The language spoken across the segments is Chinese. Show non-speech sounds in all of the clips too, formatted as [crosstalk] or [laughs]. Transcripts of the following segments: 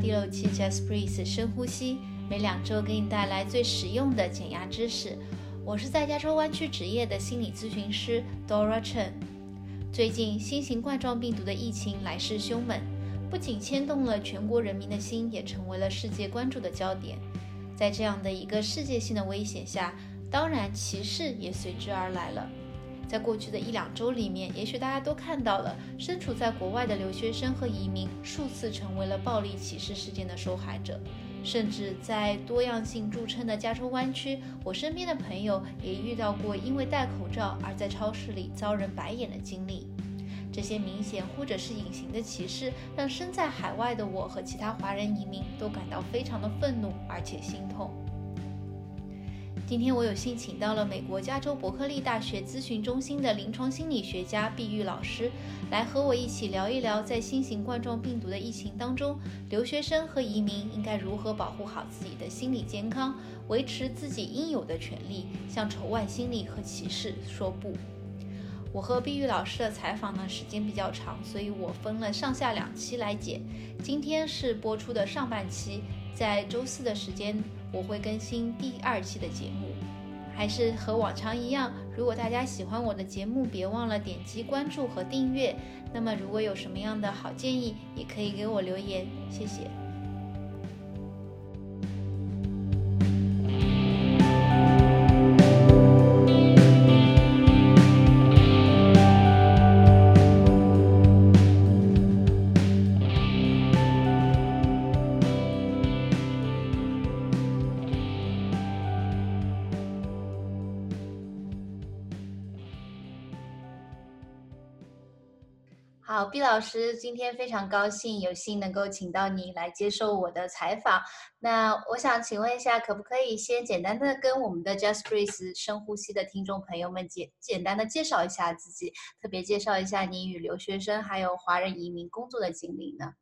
第六期 Just Breathe 深呼吸，每两周给你带来最实用的减压知识。我是在加州湾区职业的心理咨询师 Dora Chen。最近新型冠状病毒的疫情来势凶猛，不仅牵动了全国人民的心，也成为了世界关注的焦点。在这样的一个世界性的危险下，当然歧视也随之而来了。在过去的一两周里面，也许大家都看到了，身处在国外的留学生和移民数次成为了暴力歧视事件的受害者，甚至在多样性著称的加州湾区，我身边的朋友也遇到过因为戴口罩而在超市里遭人白眼的经历。这些明显或者是隐形的歧视，让身在海外的我和其他华人移民都感到非常的愤怒，而且心痛。今天我有幸请到了美国加州伯克利大学咨询中心的临床心理学家毕玉老师，来和我一起聊一聊，在新型冠状病毒的疫情当中，留学生和移民应该如何保护好自己的心理健康，维持自己应有的权利，向仇外心理和歧视说不。我和碧玉老师的采访呢，时间比较长，所以我分了上下两期来剪。今天是播出的上半期，在周四的时间。我会更新第二期的节目，还是和往常一样。如果大家喜欢我的节目，别忘了点击关注和订阅。那么，如果有什么样的好建议，也可以给我留言，谢谢。好，毕老师，今天非常高兴有幸能够请到你来接受我的采访。那我想请问一下，可不可以先简单的跟我们的 Just Breathe 深呼吸的听众朋友们简简单的介绍一下自己，特别介绍一下你与留学生还有华人移民工作的经历呢？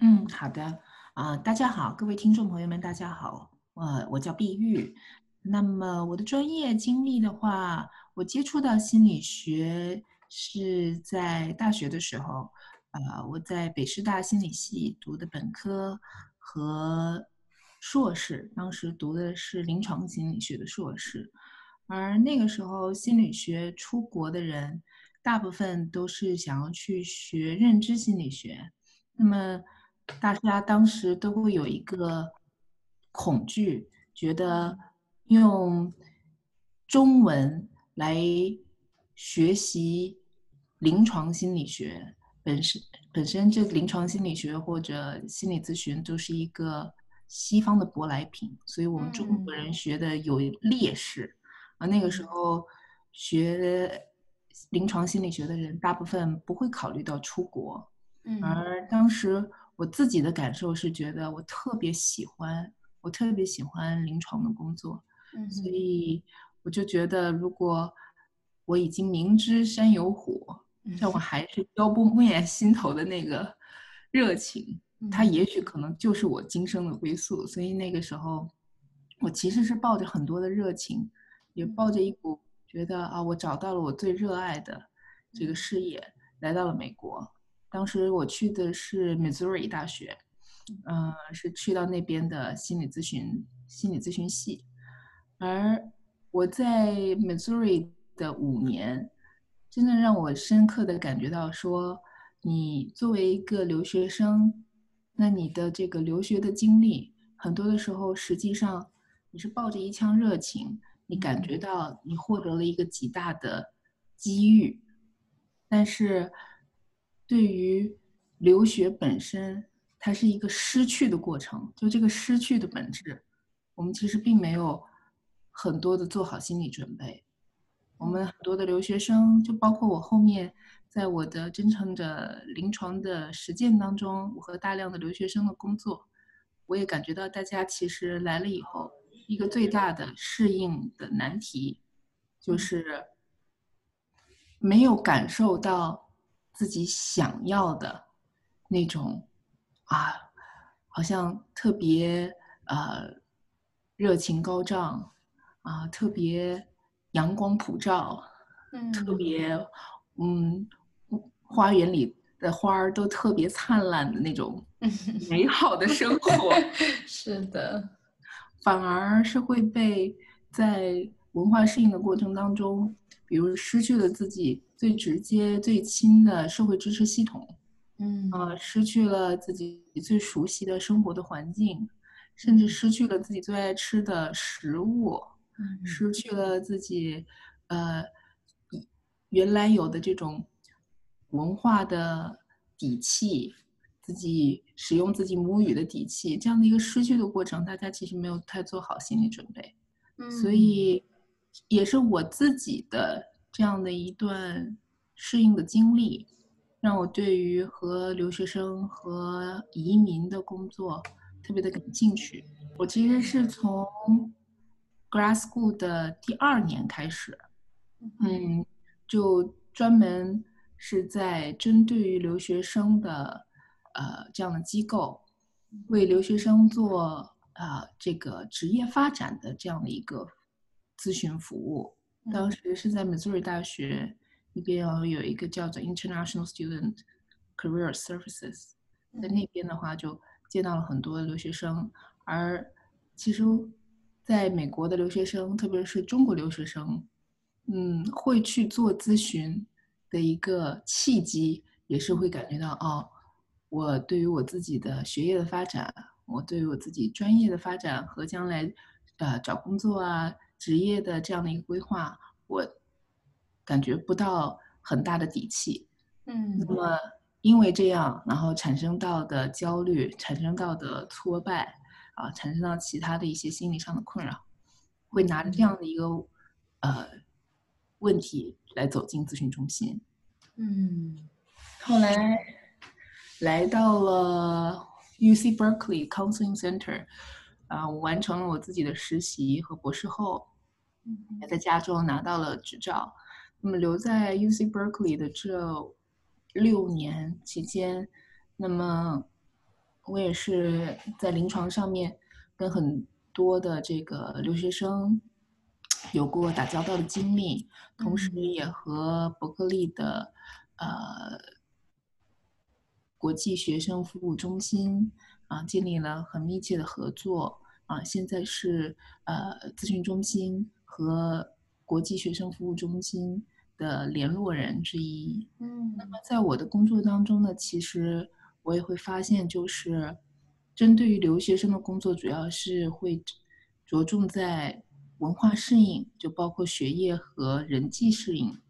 嗯，好的啊，大家好，各位听众朋友们，大家好，呃我叫毕玉。那么我的专业经历的话，我接触到心理学。是在大学的时候，啊，我在北师大心理系读的本科和硕士，当时读的是临床心理学的硕士。而那个时候，心理学出国的人，大部分都是想要去学认知心理学。那么，大家当时都会有一个恐惧，觉得用中文来。学习临床心理学本身，本身这个临床心理学或者心理咨询都是一个西方的舶来品，所以我们中国人学的有劣势。啊，那个时候学临床心理学的人，大部分不会考虑到出国。嗯，而当时我自己的感受是觉得我特别喜欢，我特别喜欢临床的工作。嗯，所以我就觉得如果我已经明知山有虎，但我还是浇不灭 [laughs] 心头的那个热情。它也许可能就是我今生的归宿。所以那个时候，我其实是抱着很多的热情，也抱着一股觉得啊，我找到了我最热爱的这个事业，来到了美国。当时我去的是 Missouri 大学，嗯，是去到那边的心理咨询心理咨询系。而我在 Missouri。的五年，真的让我深刻的感觉到，说你作为一个留学生，那你的这个留学的经历，很多的时候，实际上你是抱着一腔热情，你感觉到你获得了一个极大的机遇，但是对于留学本身，它是一个失去的过程，就这个失去的本质，我们其实并没有很多的做好心理准备。我们很多的留学生，就包括我后面，在我的真诚的临床的实践当中，我和大量的留学生的工作，我也感觉到大家其实来了以后，一个最大的适应的难题，就是没有感受到自己想要的那种啊，好像特别呃热情高涨啊，特别。阳光普照，嗯。特别，嗯，花园里的花儿都特别灿烂的那种 [laughs] 美好的生活。[laughs] 是的，反而是会被在文化适应的过程当中，比如失去了自己最直接、最亲的社会支持系统，嗯。呃，失去了自己最熟悉的生活的环境，甚至失去了自己最爱吃的食物，失去了自己呃原来有的这种文化的底气，自己使用自己母语的底气，这样的一个失去的过程，大家其实没有太做好心理准备，所以也是我自己的这样的一段适应的经历，让我对于和留学生和移民的工作特别的感兴趣。我其实是从 grad school 的第二年开始，嗯，就专门是在针对于留学生的呃这样的机构，为留学生做呃这个职业发展的这样的一个咨询服务。当时是在 Missouri 大学那边有一个叫做 International Student Career Services，在那边的话就接到了很多留学生，而其实在美国的留学生，特别是中国留学生，嗯，会去做咨询的一个契机，也是会感觉到哦，我对于我自己的学业的发展，我对于我自己专业的发展和将来呃找工作啊。职业的这样的一个规划，我感觉不到很大的底气。嗯，那么因为这样，然后产生到的焦虑，产生到的挫败，啊，产生到其他的一些心理上的困扰，会拿着这样的一个呃问题来走进咨询中心。嗯，后来来到了 UC Berkeley Counseling Center。啊，我完成了我自己的实习和博士后，也在加州拿到了执照。那么留在 UC Berkeley 的这六年期间，那么我也是在临床上面跟很多的这个留学生有过打交道的经历，同时也和伯克利的呃国际学生服务中心。啊，建立了很密切的合作啊！现在是呃咨询中心和国际学生服务中心的联络人之一。嗯，那么在我的工作当中呢，其实我也会发现，就是针对于留学生的工作，主要是会着重在文化适应，就包括学业和人际适应，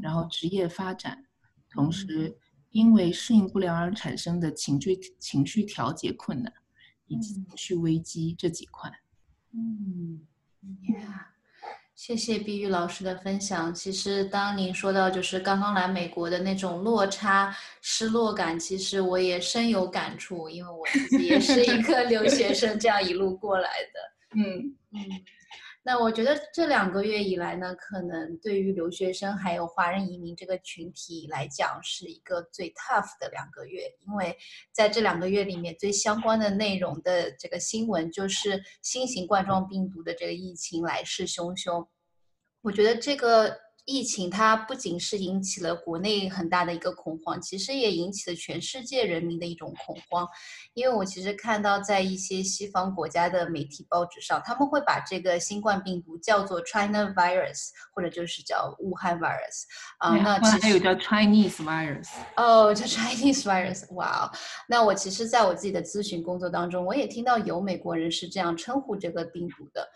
然后职业发展，同时。因为适应不良而产生的情绪情绪调节困难，以及情绪危机这几块。嗯，Yeah，谢谢碧玉老师的分享。其实当您说到就是刚刚来美国的那种落差、失落感，其实我也深有感触，因为我自己也是一个 [laughs] 留学生，这样一路过来的。嗯嗯。那我觉得这两个月以来呢，可能对于留学生还有华人移民这个群体来讲，是一个最 tough 的两个月，因为在这两个月里面，最相关的内容的这个新闻就是新型冠状病毒的这个疫情来势汹汹。我觉得这个。疫情它不仅是引起了国内很大的一个恐慌，其实也引起了全世界人民的一种恐慌。因为我其实看到在一些西方国家的媒体报纸上，他们会把这个新冠病毒叫做 China virus，或者就是叫武汉 virus。啊，那其实还有叫 Chinese virus。哦，叫 Chinese virus。哇，那我其实在我自己的咨询工作当中，我也听到有美国人是这样称呼这个病毒的。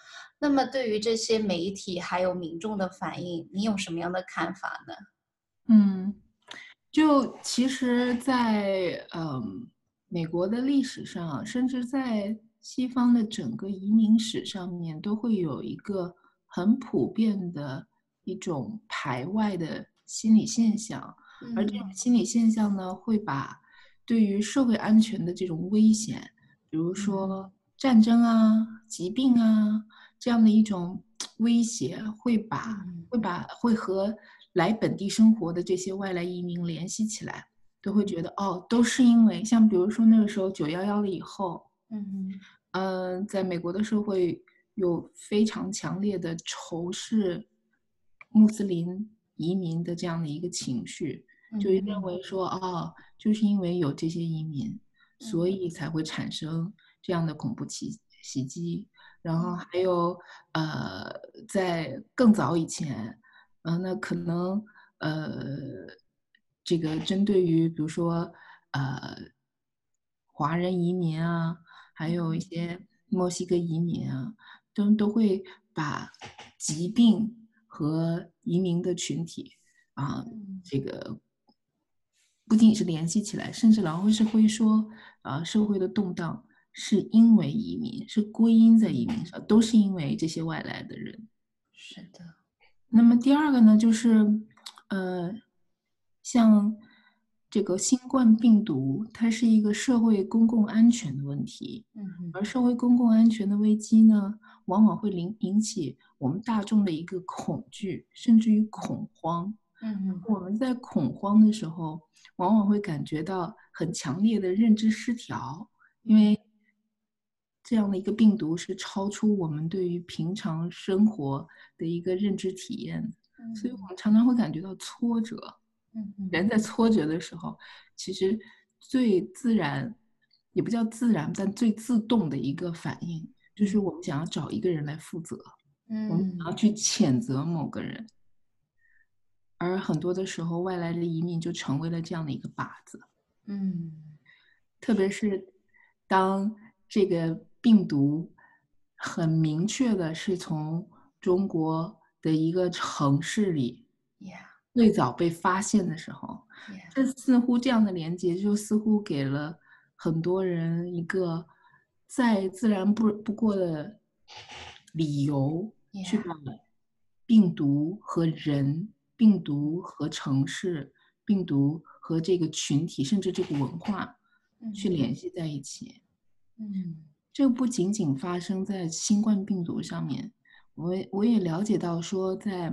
那么，对于这些媒体还有民众的反应，你有什么样的看法呢？嗯，就其实，在嗯美国的历史上，甚至在西方的整个移民史上面，都会有一个很普遍的一种排外的心理现象，而这种心理现象呢，会把对于社会安全的这种危险，比如说战争啊、疾病啊。这样的一种威胁，会把会把会和来本地生活的这些外来移民联系起来，都会觉得哦，都是因为像比如说那个时候九幺幺了以后，嗯。嗯，在美国的社会有非常强烈的仇视穆斯林移民的这样的一个情绪，就认为说，哦，就是因为有这些移民，所以才会产生这样的恐怖袭袭击。然后还有，呃，在更早以前，嗯，那可能，呃，这个针对于比如说，呃，华人移民啊，还有一些墨西哥移民啊，都都会把疾病和移民的群体啊，这个不仅仅是联系起来，甚至老会是会说，啊，社会的动荡。是因为移民，是归因在移民上，都是因为这些外来的人。是的。那么第二个呢，就是，呃，像这个新冠病毒，它是一个社会公共安全的问题。嗯。而社会公共安全的危机呢，往往会引引起我们大众的一个恐惧，甚至于恐慌。嗯。我们在恐慌的时候，往往会感觉到很强烈的认知失调，因为。这样的一个病毒是超出我们对于平常生活的一个认知体验，所以我们常常会感觉到挫折。嗯，人在挫折的时候，其实最自然，也不叫自然，但最自动的一个反应，就是我们想要找一个人来负责。嗯，我们想要去谴责某个人，而很多的时候，外来的移民就成为了这样的一个靶子。嗯，特别是当这个。病毒很明确的是从中国的一个城市里最早被发现的时候，这似乎这样的连接就似乎给了很多人一个再自然不不过的理由，去把病毒和人、病毒和城市、病毒和这个群体，甚至这个文化去联系在一起。嗯。这不仅仅发生在新冠病毒上面，我我也了解到说，在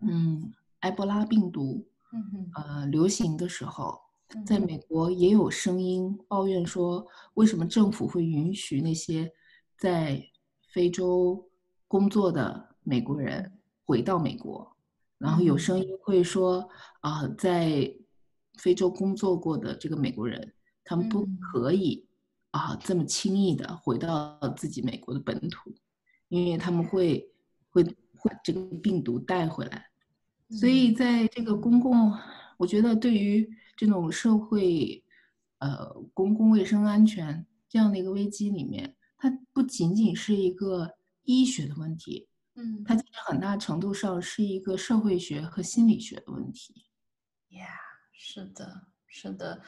嗯埃博拉病毒呃流行的时候，在美国也有声音抱怨说，为什么政府会允许那些在非洲工作的美国人回到美国？然后有声音会说啊，在非洲工作过的这个美国人，他们不可以。啊，这么轻易的回到自己美国的本土，因为他们会会会这个病毒带回来，所以在这个公共，我觉得对于这种社会，呃，公共卫生安全这样的一个危机里面，它不仅仅是一个医学的问题，嗯，它其实很大程度上是一个社会学和心理学的问题。Yeah，是的，是的。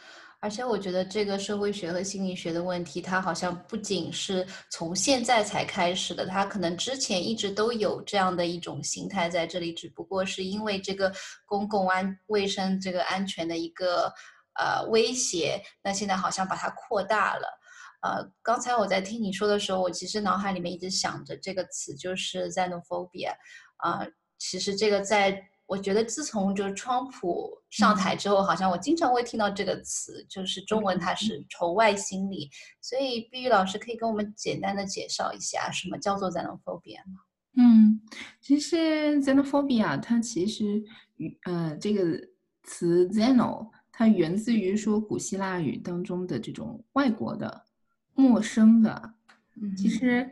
而且我觉得这个社会学和心理学的问题，它好像不仅是从现在才开始的，它可能之前一直都有这样的一种形态在这里，只不过是因为这个公共安卫生这个安全的一个呃威胁，那现在好像把它扩大了。呃，刚才我在听你说的时候，我其实脑海里面一直想着这个词，就是 xenophobia。啊，其实这个在。我觉得自从就是川普上台之后，好像我经常会听到这个词，就是中文它是仇外心理。所以碧玉老师可以跟我们简单的介绍一下什么叫做 xenophobia 吗？嗯，其实 xenophobia 它其实与呃这个词 xeno 它源自于说古希腊语当中的这种外国的、陌生的。其实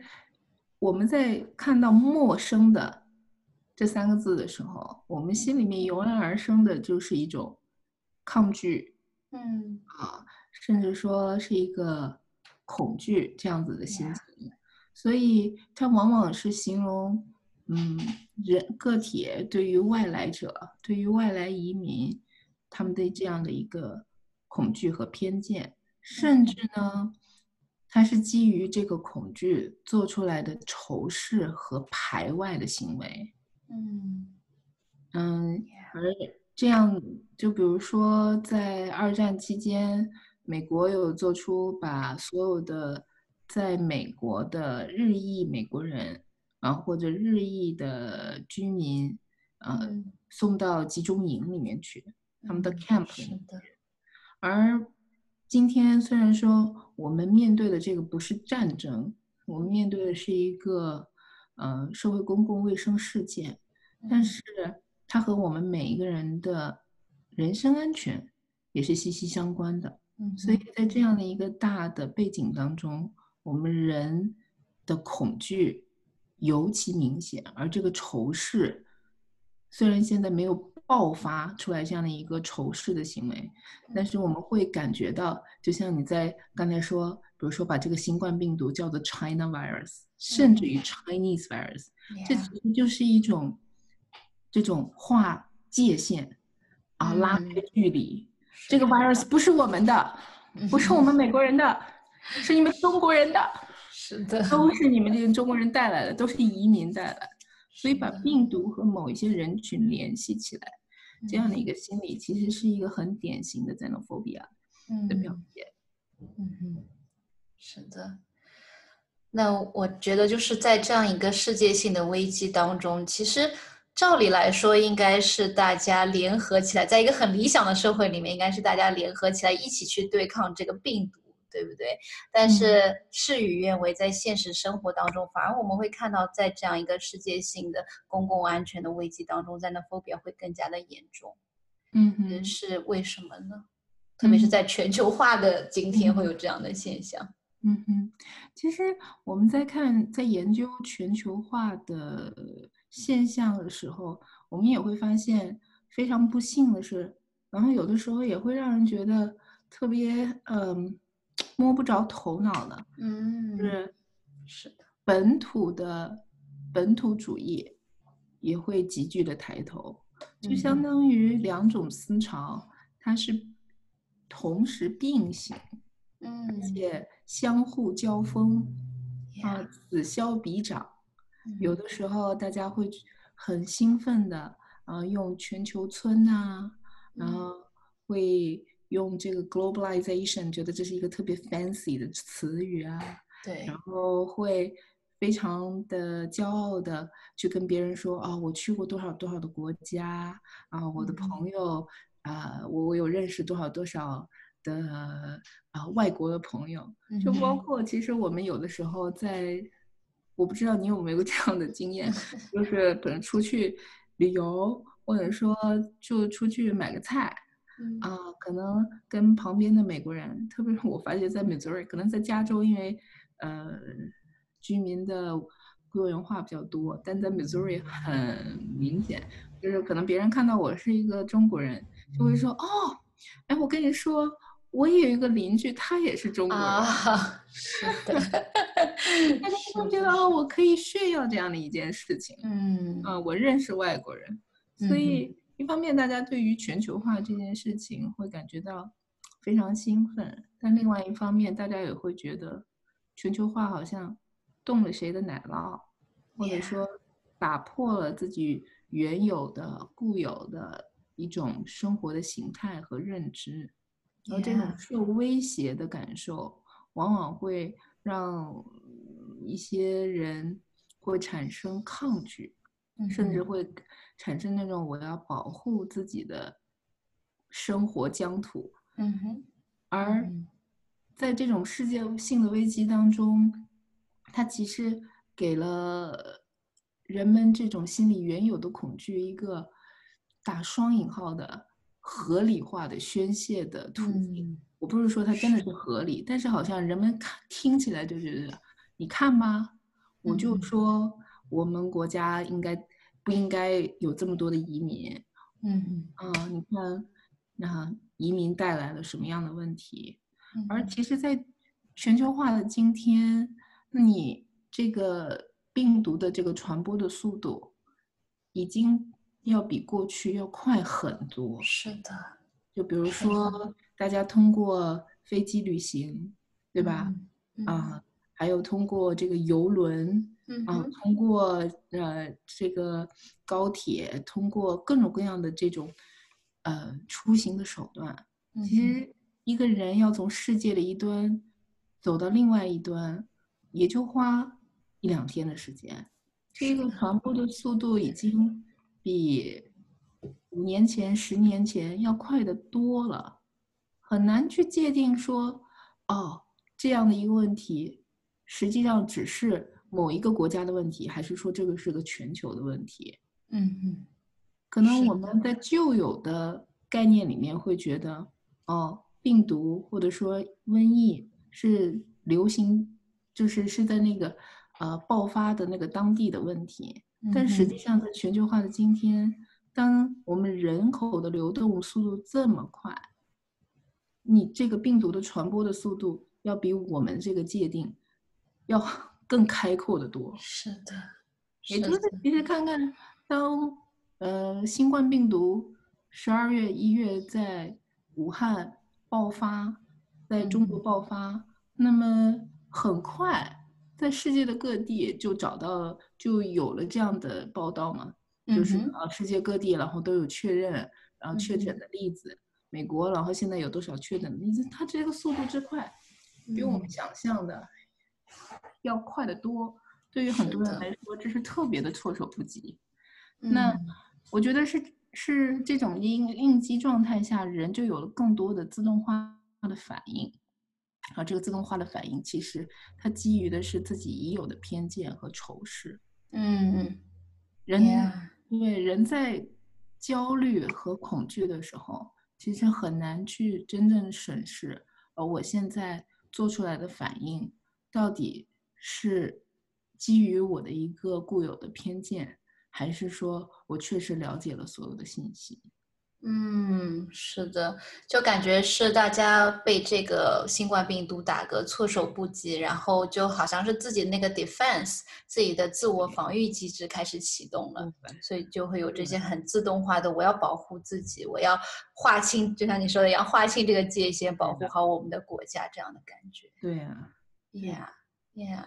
我们在看到陌生的。这三个字的时候，我们心里面油然而生的就是一种抗拒，嗯。啊，甚至说是一个恐惧这样子的心情，所以它往往是形容，嗯，人个体对于外来者、对于外来移民，他们对这样的一个恐惧和偏见，甚至呢，它是基于这个恐惧做出来的仇视和排外的行为。嗯嗯，而这样，就比如说在二战期间，美国有做出把所有的在美国的日裔美国人啊，或者日裔的居民，呃，送到集中营里面去，他们的 camp 里面。而今天虽然说我们面对的这个不是战争，我们面对的是一个。呃，社会公共卫生事件，但是它和我们每一个人的人身安全也是息息相关的。嗯，所以在这样的一个大的背景当中，我们人的恐惧尤其明显，而这个仇视虽然现在没有爆发出来这样的一个仇视的行为，但是我们会感觉到，就像你在刚才说，比如说把这个新冠病毒叫做 China virus，甚至于 Chinese virus，这其实就是一种这种划界限啊，拉开距离。这个 virus 不是我们的，不是我们美国人的，是你们中国人的，是的，都是你们这些中国人带来的，都是移民带来，所以把病毒和某一些人群联系起来，这样的一个心理，其实是一个很典型的 xenophobia 的表现。嗯哼，是的。那我觉得就是在这样一个世界性的危机当中，其实。照理来说，应该是大家联合起来，在一个很理想的社会里面，应该是大家联合起来一起去对抗这个病毒，对不对？但是事与愿违，在现实生活当中，反而我们会看到，在这样一个世界性的公共安全的危机当中，在那 phobia 会更加的严重。嗯，是为什么呢？特别是在全球化的今天，会有这样的现象。嗯哼，其实我们在看，在研究全球化的。现象的时候，我们也会发现非常不幸的是，然后有的时候也会让人觉得特别嗯摸不着头脑的，嗯，是是的，本土的本土主义也会急剧的抬头，就相当于两种思潮，它是同时并行，嗯，而且相互交锋，啊，此消彼长。有的时候大家会很兴奋的，啊，用全球村呐，然后会用这个 globalization，觉得这是一个特别 fancy 的词语啊，对，然后会非常的骄傲的去跟别人说啊，我去过多少多少的国家啊，我的朋友啊，我我有认识多少多少的啊外国的朋友，就包括其实我们有的时候在。我不知道你有没有这样的经验，[laughs] 就是可能出去旅游，或者说就出去买个菜，啊，可能跟旁边的美国人，特别是我发现，在 Missouri，可能在加州，因为呃居民的多元化比较多，但在 Missouri 很明显，就是可能别人看到我是一个中国人，就会说哦，哎，我跟你说。我也有一个邻居，他也是中国人，[laughs] 是的，[laughs] 大家会觉得哦，我可以炫耀这样的一件事情，嗯，啊，我认识外国人，所以一方面大家对于全球化这件事情会感觉到非常兴奋，但另外一方面大家也会觉得全球化好像动了谁的奶酪，或者说打破了自己原有的固有的一种生活的形态和认知。而这种受威胁的感受，往往会让一些人会产生抗拒，甚至会产生那种我要保护自己的生活疆土。嗯哼。而在这种世界性的危机当中，它其实给了人们这种心理原有的恐惧一个打双引号的。合理化的宣泄的途径，我不是说它真的是合理，但是好像人们看听起来就觉得，你看吧，我就说我们国家应该不应该有这么多的移民？嗯啊，你看，那移民带来了什么样的问题？而其实，在全球化的今天，你这个病毒的这个传播的速度已经。要比过去要快很多。是的，就比如说，大家通过飞机旅行，对吧？啊，还有通过这个游轮，啊，通过呃这个高铁，通过各种各样的这种呃出行的手段。其实一个人要从世界的一端走到另外一端，也就花一两天的时间。这个传播的速度已经。比五年前、十年前要快得多了，很难去界定说，哦，这样的一个问题，实际上只是某一个国家的问题，还是说这个是个全球的问题？嗯嗯，可能我们在旧有的概念里面会觉得，哦，病毒或者说瘟疫是流行，就是是在那个呃爆发的那个当地的问题。但实际上，在全球化的今天，当我们人口的流动速度这么快，你这个病毒的传播的速度要比我们这个界定要更开阔的多。是的，也就是其实看看，当呃新冠病毒十二月、一月在武汉爆发，在中国爆发，那么很快。在世界的各地就找到了，就有了这样的报道嘛，就是啊，世界各地然后都有确认，然后确诊的例子，美国然后现在有多少确诊的例子？它这个速度之快，比我们想象的要快得多。对于很多人来说，这是特别的措手不及。那我觉得是是这种应应激状态下，人就有了更多的自动化的反应。啊，这个自动化的反应其实它基于的是自己已有的偏见和仇视。嗯，人对人在焦虑和恐惧的时候，其实很难去真正审视，呃，我现在做出来的反应到底是基于我的一个固有的偏见，还是说我确实了解了所有的信息。嗯，是的，就感觉是大家被这个新冠病毒打个措手不及，然后就好像是自己那个 defense 自己的自我防御机制开始启动了，所以就会有这些。很自动化的，我要保护自己，我要划清，就像你说的一样，划清这个界限，保护好我们的国家这样的感觉。对呀 Yeah，。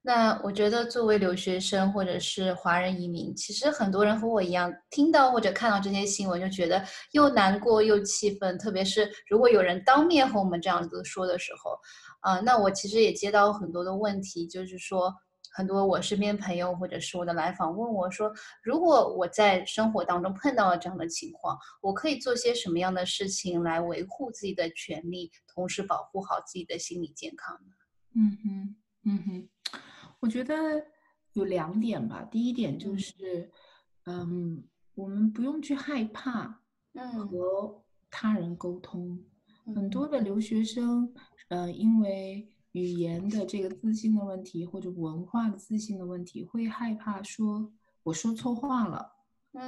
那我觉得，作为留学生或者是华人移民，其实很多人和我一样，听到或者看到这些新闻，就觉得又难过又气愤。特别是如果有人当面和我们这样子说的时候，啊，那我其实也接到很多的问题，就是说，很多我身边朋友或者是我的来访问我说，如果我在生活当中碰到了这样的情况，我可以做些什么样的事情来维护自己的权利，同时保护好自己的心理健康呢？嗯哼，嗯哼。我觉得有两点吧。第一点就是，嗯，我们不用去害怕和他人沟通。很多的留学生，呃，因为语言的这个自信的问题，或者文化的自信的问题，会害怕说我说错话了，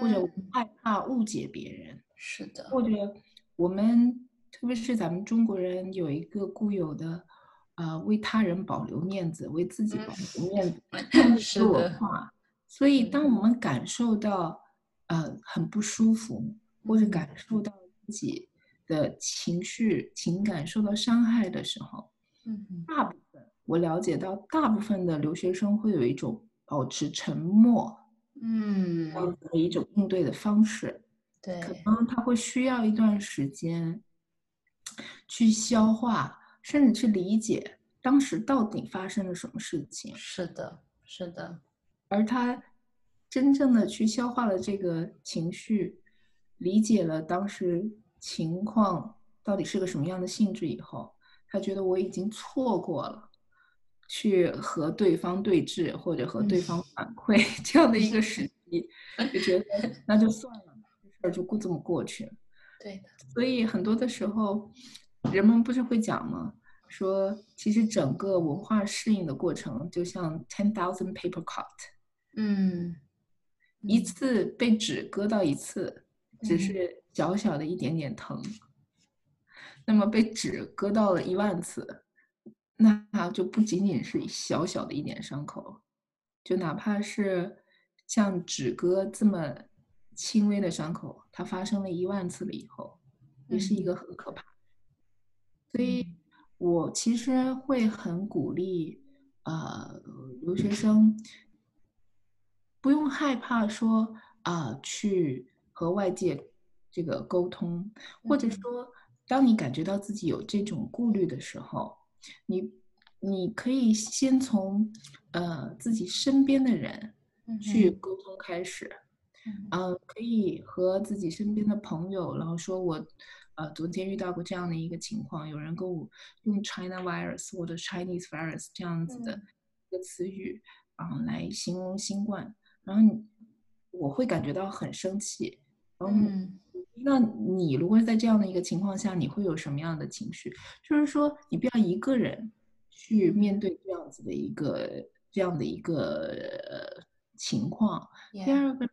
或者害怕误解别人。是的。或者我们，特别是咱们中国人，有一个固有的。啊，为他人保留面子，为自己保留面子，[laughs] 是文化。所以，当我们感受到呃很不舒服，或者感受到自己的情绪、情感受到伤害的时候，嗯，大部分我了解到，大部分的留学生会有一种保持沉默，嗯，的一种应对的方式。对，可能他会需要一段时间去消化。甚至去理解当时到底发生了什么事情。是的，是的。而他真正的去消化了这个情绪，理解了当时情况到底是个什么样的性质以后，他觉得我已经错过了去和对方对峙或者和对方反馈 [laughs] 这样的一个时 [laughs] 机，就觉得那就算了，这事儿就过这么过去了。对的。所以很多的时候。人们不是会讲吗？说其实整个文化适应的过程就像 ten thousand paper cut，嗯，一次被纸割到一次，只是小小的一点点疼。那么被纸割到了一万次，那就不仅仅是小小的一点伤口，就哪怕是像纸割这么轻微的伤口，它发生了一万次了以后，也是一个很可怕。所以，我其实会很鼓励，呃，留学生不用害怕说啊，去和外界这个沟通，或者说，当你感觉到自己有这种顾虑的时候，你你可以先从呃自己身边的人去沟通开始，嗯，可以和自己身边的朋友，然后说我。呃，昨天遇到过这样的一个情况，有人跟我用 China virus 或者 Chinese virus 这样子的一个词语啊来形容新冠，然后我会感觉到很生气，然后那你如果在这样的一个情况下，你会有什么样的情绪？就是说，你不要一个人去面对这样子的一个这样的一个情况。第二个，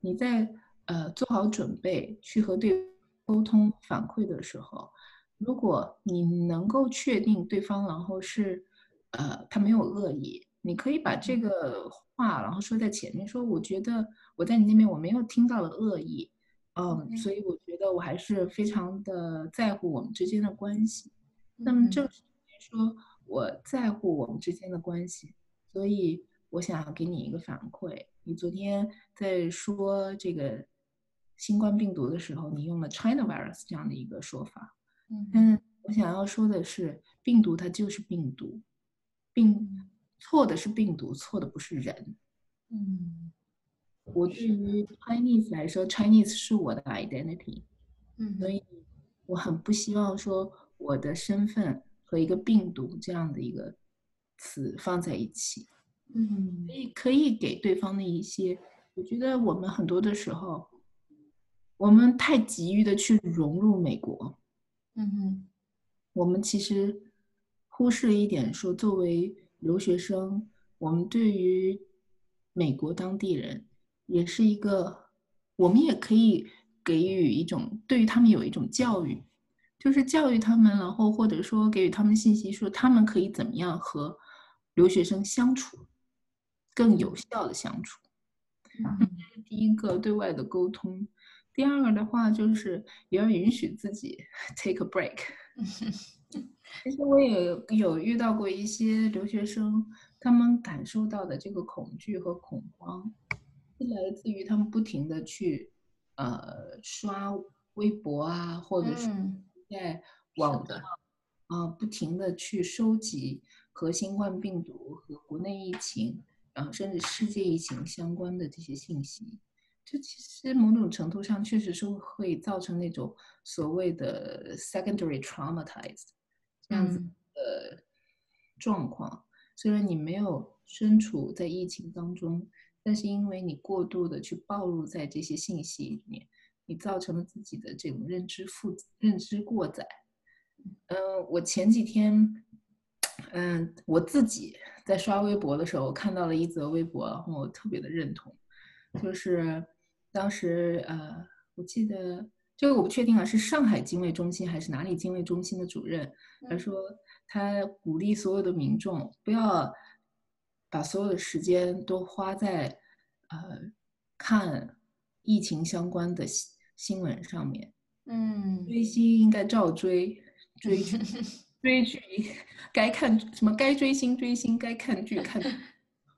你在呃做好准备去和对沟通反馈的时候，如果你能够确定对方然后是呃他没有恶意，你可以把这个话然后说在前面，说我觉得我在你那边我没有听到了恶意。嗯，所以我觉得我还是非常的在乎我们之间的关系。那么正是因为说我在乎我们之间的关系，所以我想要给你一个反馈。你昨天在说这个新冠病毒的时候，你用了 China virus 这样的一个说法。嗯，我想要说的是，病毒它就是病毒，病错的是病毒，错的不是人。嗯。我对于 Chinese 来说，Chinese 是我的 identity，嗯，所以我很不希望说我的身份和一个病毒这样的一个词放在一起，嗯，可以可以给对方的一些，我觉得我们很多的时候，我们太急于的去融入美国，嗯哼，我们其实忽视了一点，说作为留学生，我们对于美国当地人。也是一个，我们也可以给予一种对于他们有一种教育，就是教育他们，然后或者说给予他们信息，说他们可以怎么样和留学生相处，更有效的相处。这是第一个对外的沟通，第二个的话就是也要允许自己 [laughs] take a break。[laughs] 其实我也有遇到过一些留学生，他们感受到的这个恐惧和恐慌。是来自于他们不停的去，呃，刷微博啊，或者是在网的，啊，不停的去收集和新冠病毒和国内疫情，然后甚至世界疫情相关的这些信息，这其实某种程度上确实是会造成那种所谓的 secondary traumatized 这样子的状况。虽然你没有身处在疫情当中。但是因为你过度的去暴露在这些信息里面，你造成了自己的这种认知负认知过载。嗯，我前几天，嗯，我自己在刷微博的时候看到了一则微博，然后我特别的认同，就是当时呃，我记得这个我不确定啊，是上海精卫中心还是哪里精卫中心的主任，他说他鼓励所有的民众不要。把所有的时间都花在，呃，看疫情相关的新新闻上面。嗯，追星应该照追，追剧 [laughs] 追剧该看什么该追星追星，该看剧看。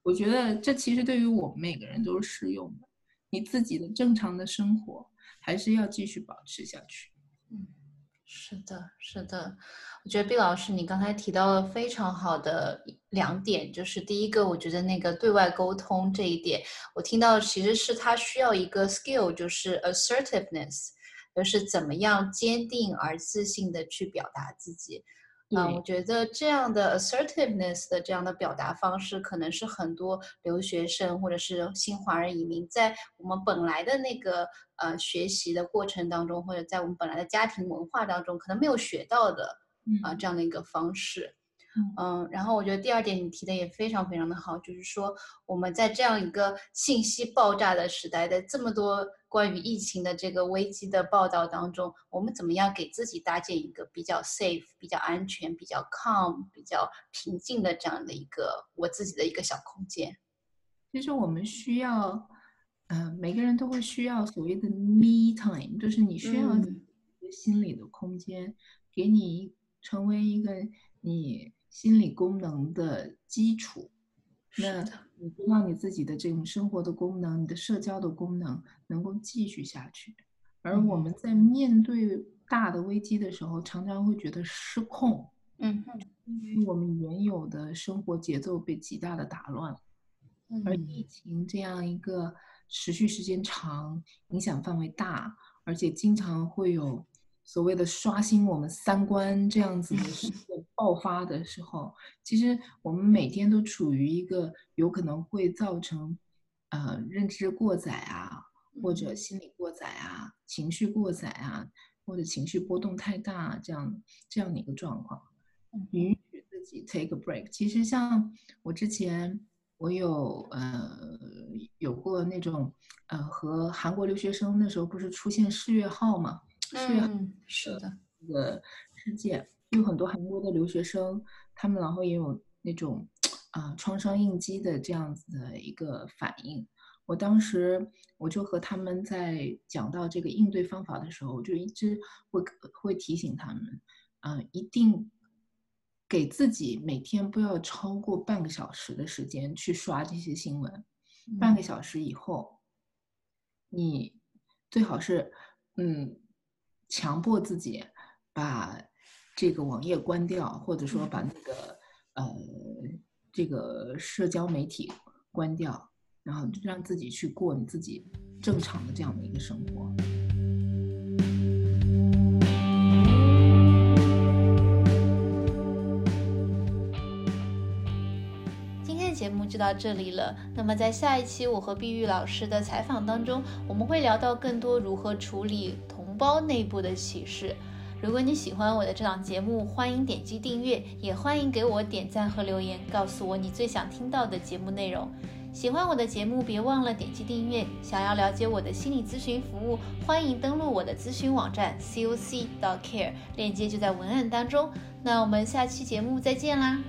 我觉得这其实对于我们每个人都是适用的。你自己的正常的生活还是要继续保持下去。嗯，是的，是的。我觉得毕老师，你刚才提到了非常好的两点，就是第一个，我觉得那个对外沟通这一点，我听到其实是他需要一个 skill，就是 assertiveness，就是怎么样坚定而自信的去表达自己。嗯，我觉得这样的 assertiveness 的这样的表达方式，可能是很多留学生或者是新华人移民在我们本来的那个呃学习的过程当中，或者在我们本来的家庭文化当中，可能没有学到的。啊，这样的一个方式，嗯，然后我觉得第二点你提的也非常非常的好，就是说我们在这样一个信息爆炸的时代，在这么多关于疫情的这个危机的报道当中，我们怎么样给自己搭建一个比较 safe、比较安全、比较 calm、比较平静的这样的一个我自己的一个小空间？其实我们需要，嗯，每个人都会需要所谓的 me time，就是你需要一个心理的空间，给你。成为一个你心理功能的基础，那你知道你自己的这种生活的功能，你的社交的功能能够继续下去。而我们在面对大的危机的时候，常常会觉得失控，嗯，因为我们原有的生活节奏被极大的打乱。而疫情这样一个持续时间长、影响范围大，而且经常会有。所谓的刷新我们三观这样子的事件爆发的时候，其实我们每天都处于一个有可能会造成，呃，认知过载啊，或者心理过载啊、情绪过载啊，或者情绪波动太大这样这样的一个状况，允许自己 take a break。其实像我之前，我有呃有过那种呃和韩国留学生那时候不是出现世越号嘛？世越号是的，一个事件，有很多韩国的留学生，他们然后也有那种啊创伤应激的这样子的一个反应。我当时我就和他们在讲到这个应对方法的时候，我就一直会会提醒他们，嗯，一定给自己每天不要超过半个小时的时间去刷这些新闻。半个小时以后，你最好是嗯强迫自己把这个网页关掉，或者说把那个呃这个社交媒体关掉。然后让自己去过你自己正常的这样的一个生活。今天的节目就到这里了。那么在下一期我和碧玉老师的采访当中，我们会聊到更多如何处理同胞内部的歧视。如果你喜欢我的这档节目，欢迎点击订阅，也欢迎给我点赞和留言，告诉我你最想听到的节目内容。喜欢我的节目，别忘了点击订阅。想要了解我的心理咨询服务，欢迎登录我的咨询网站 coc.care，链接就在文案当中。那我们下期节目再见啦！